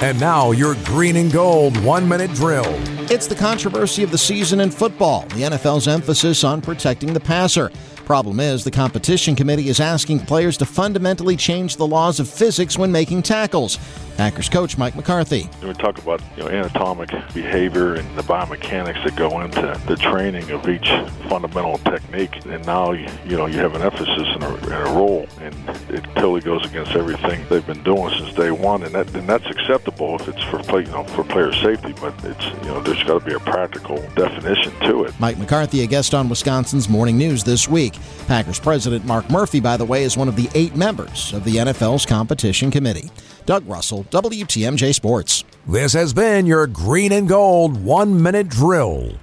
And now your green and gold one minute drill. It's the controversy of the season in football, the NFL's emphasis on protecting the passer. Problem is, the competition committee is asking players to fundamentally change the laws of physics when making tackles. Packers coach Mike McCarthy. We talk about you know, anatomic behavior and the biomechanics that go into the training of each fundamental technique, and now you, know you have an emphasis and a, and a role, and it totally goes against everything they've been doing since day one, and that and that's acceptable if it's for play, you know for player safety, but it's you know there's got to be a practical definition to it. Mike McCarthy, a guest on Wisconsin's Morning News this week. Packers president Mark Murphy, by the way, is one of the eight members of the NFL's competition committee. Doug Russell, WTMJ Sports. This has been your green and gold one minute drill.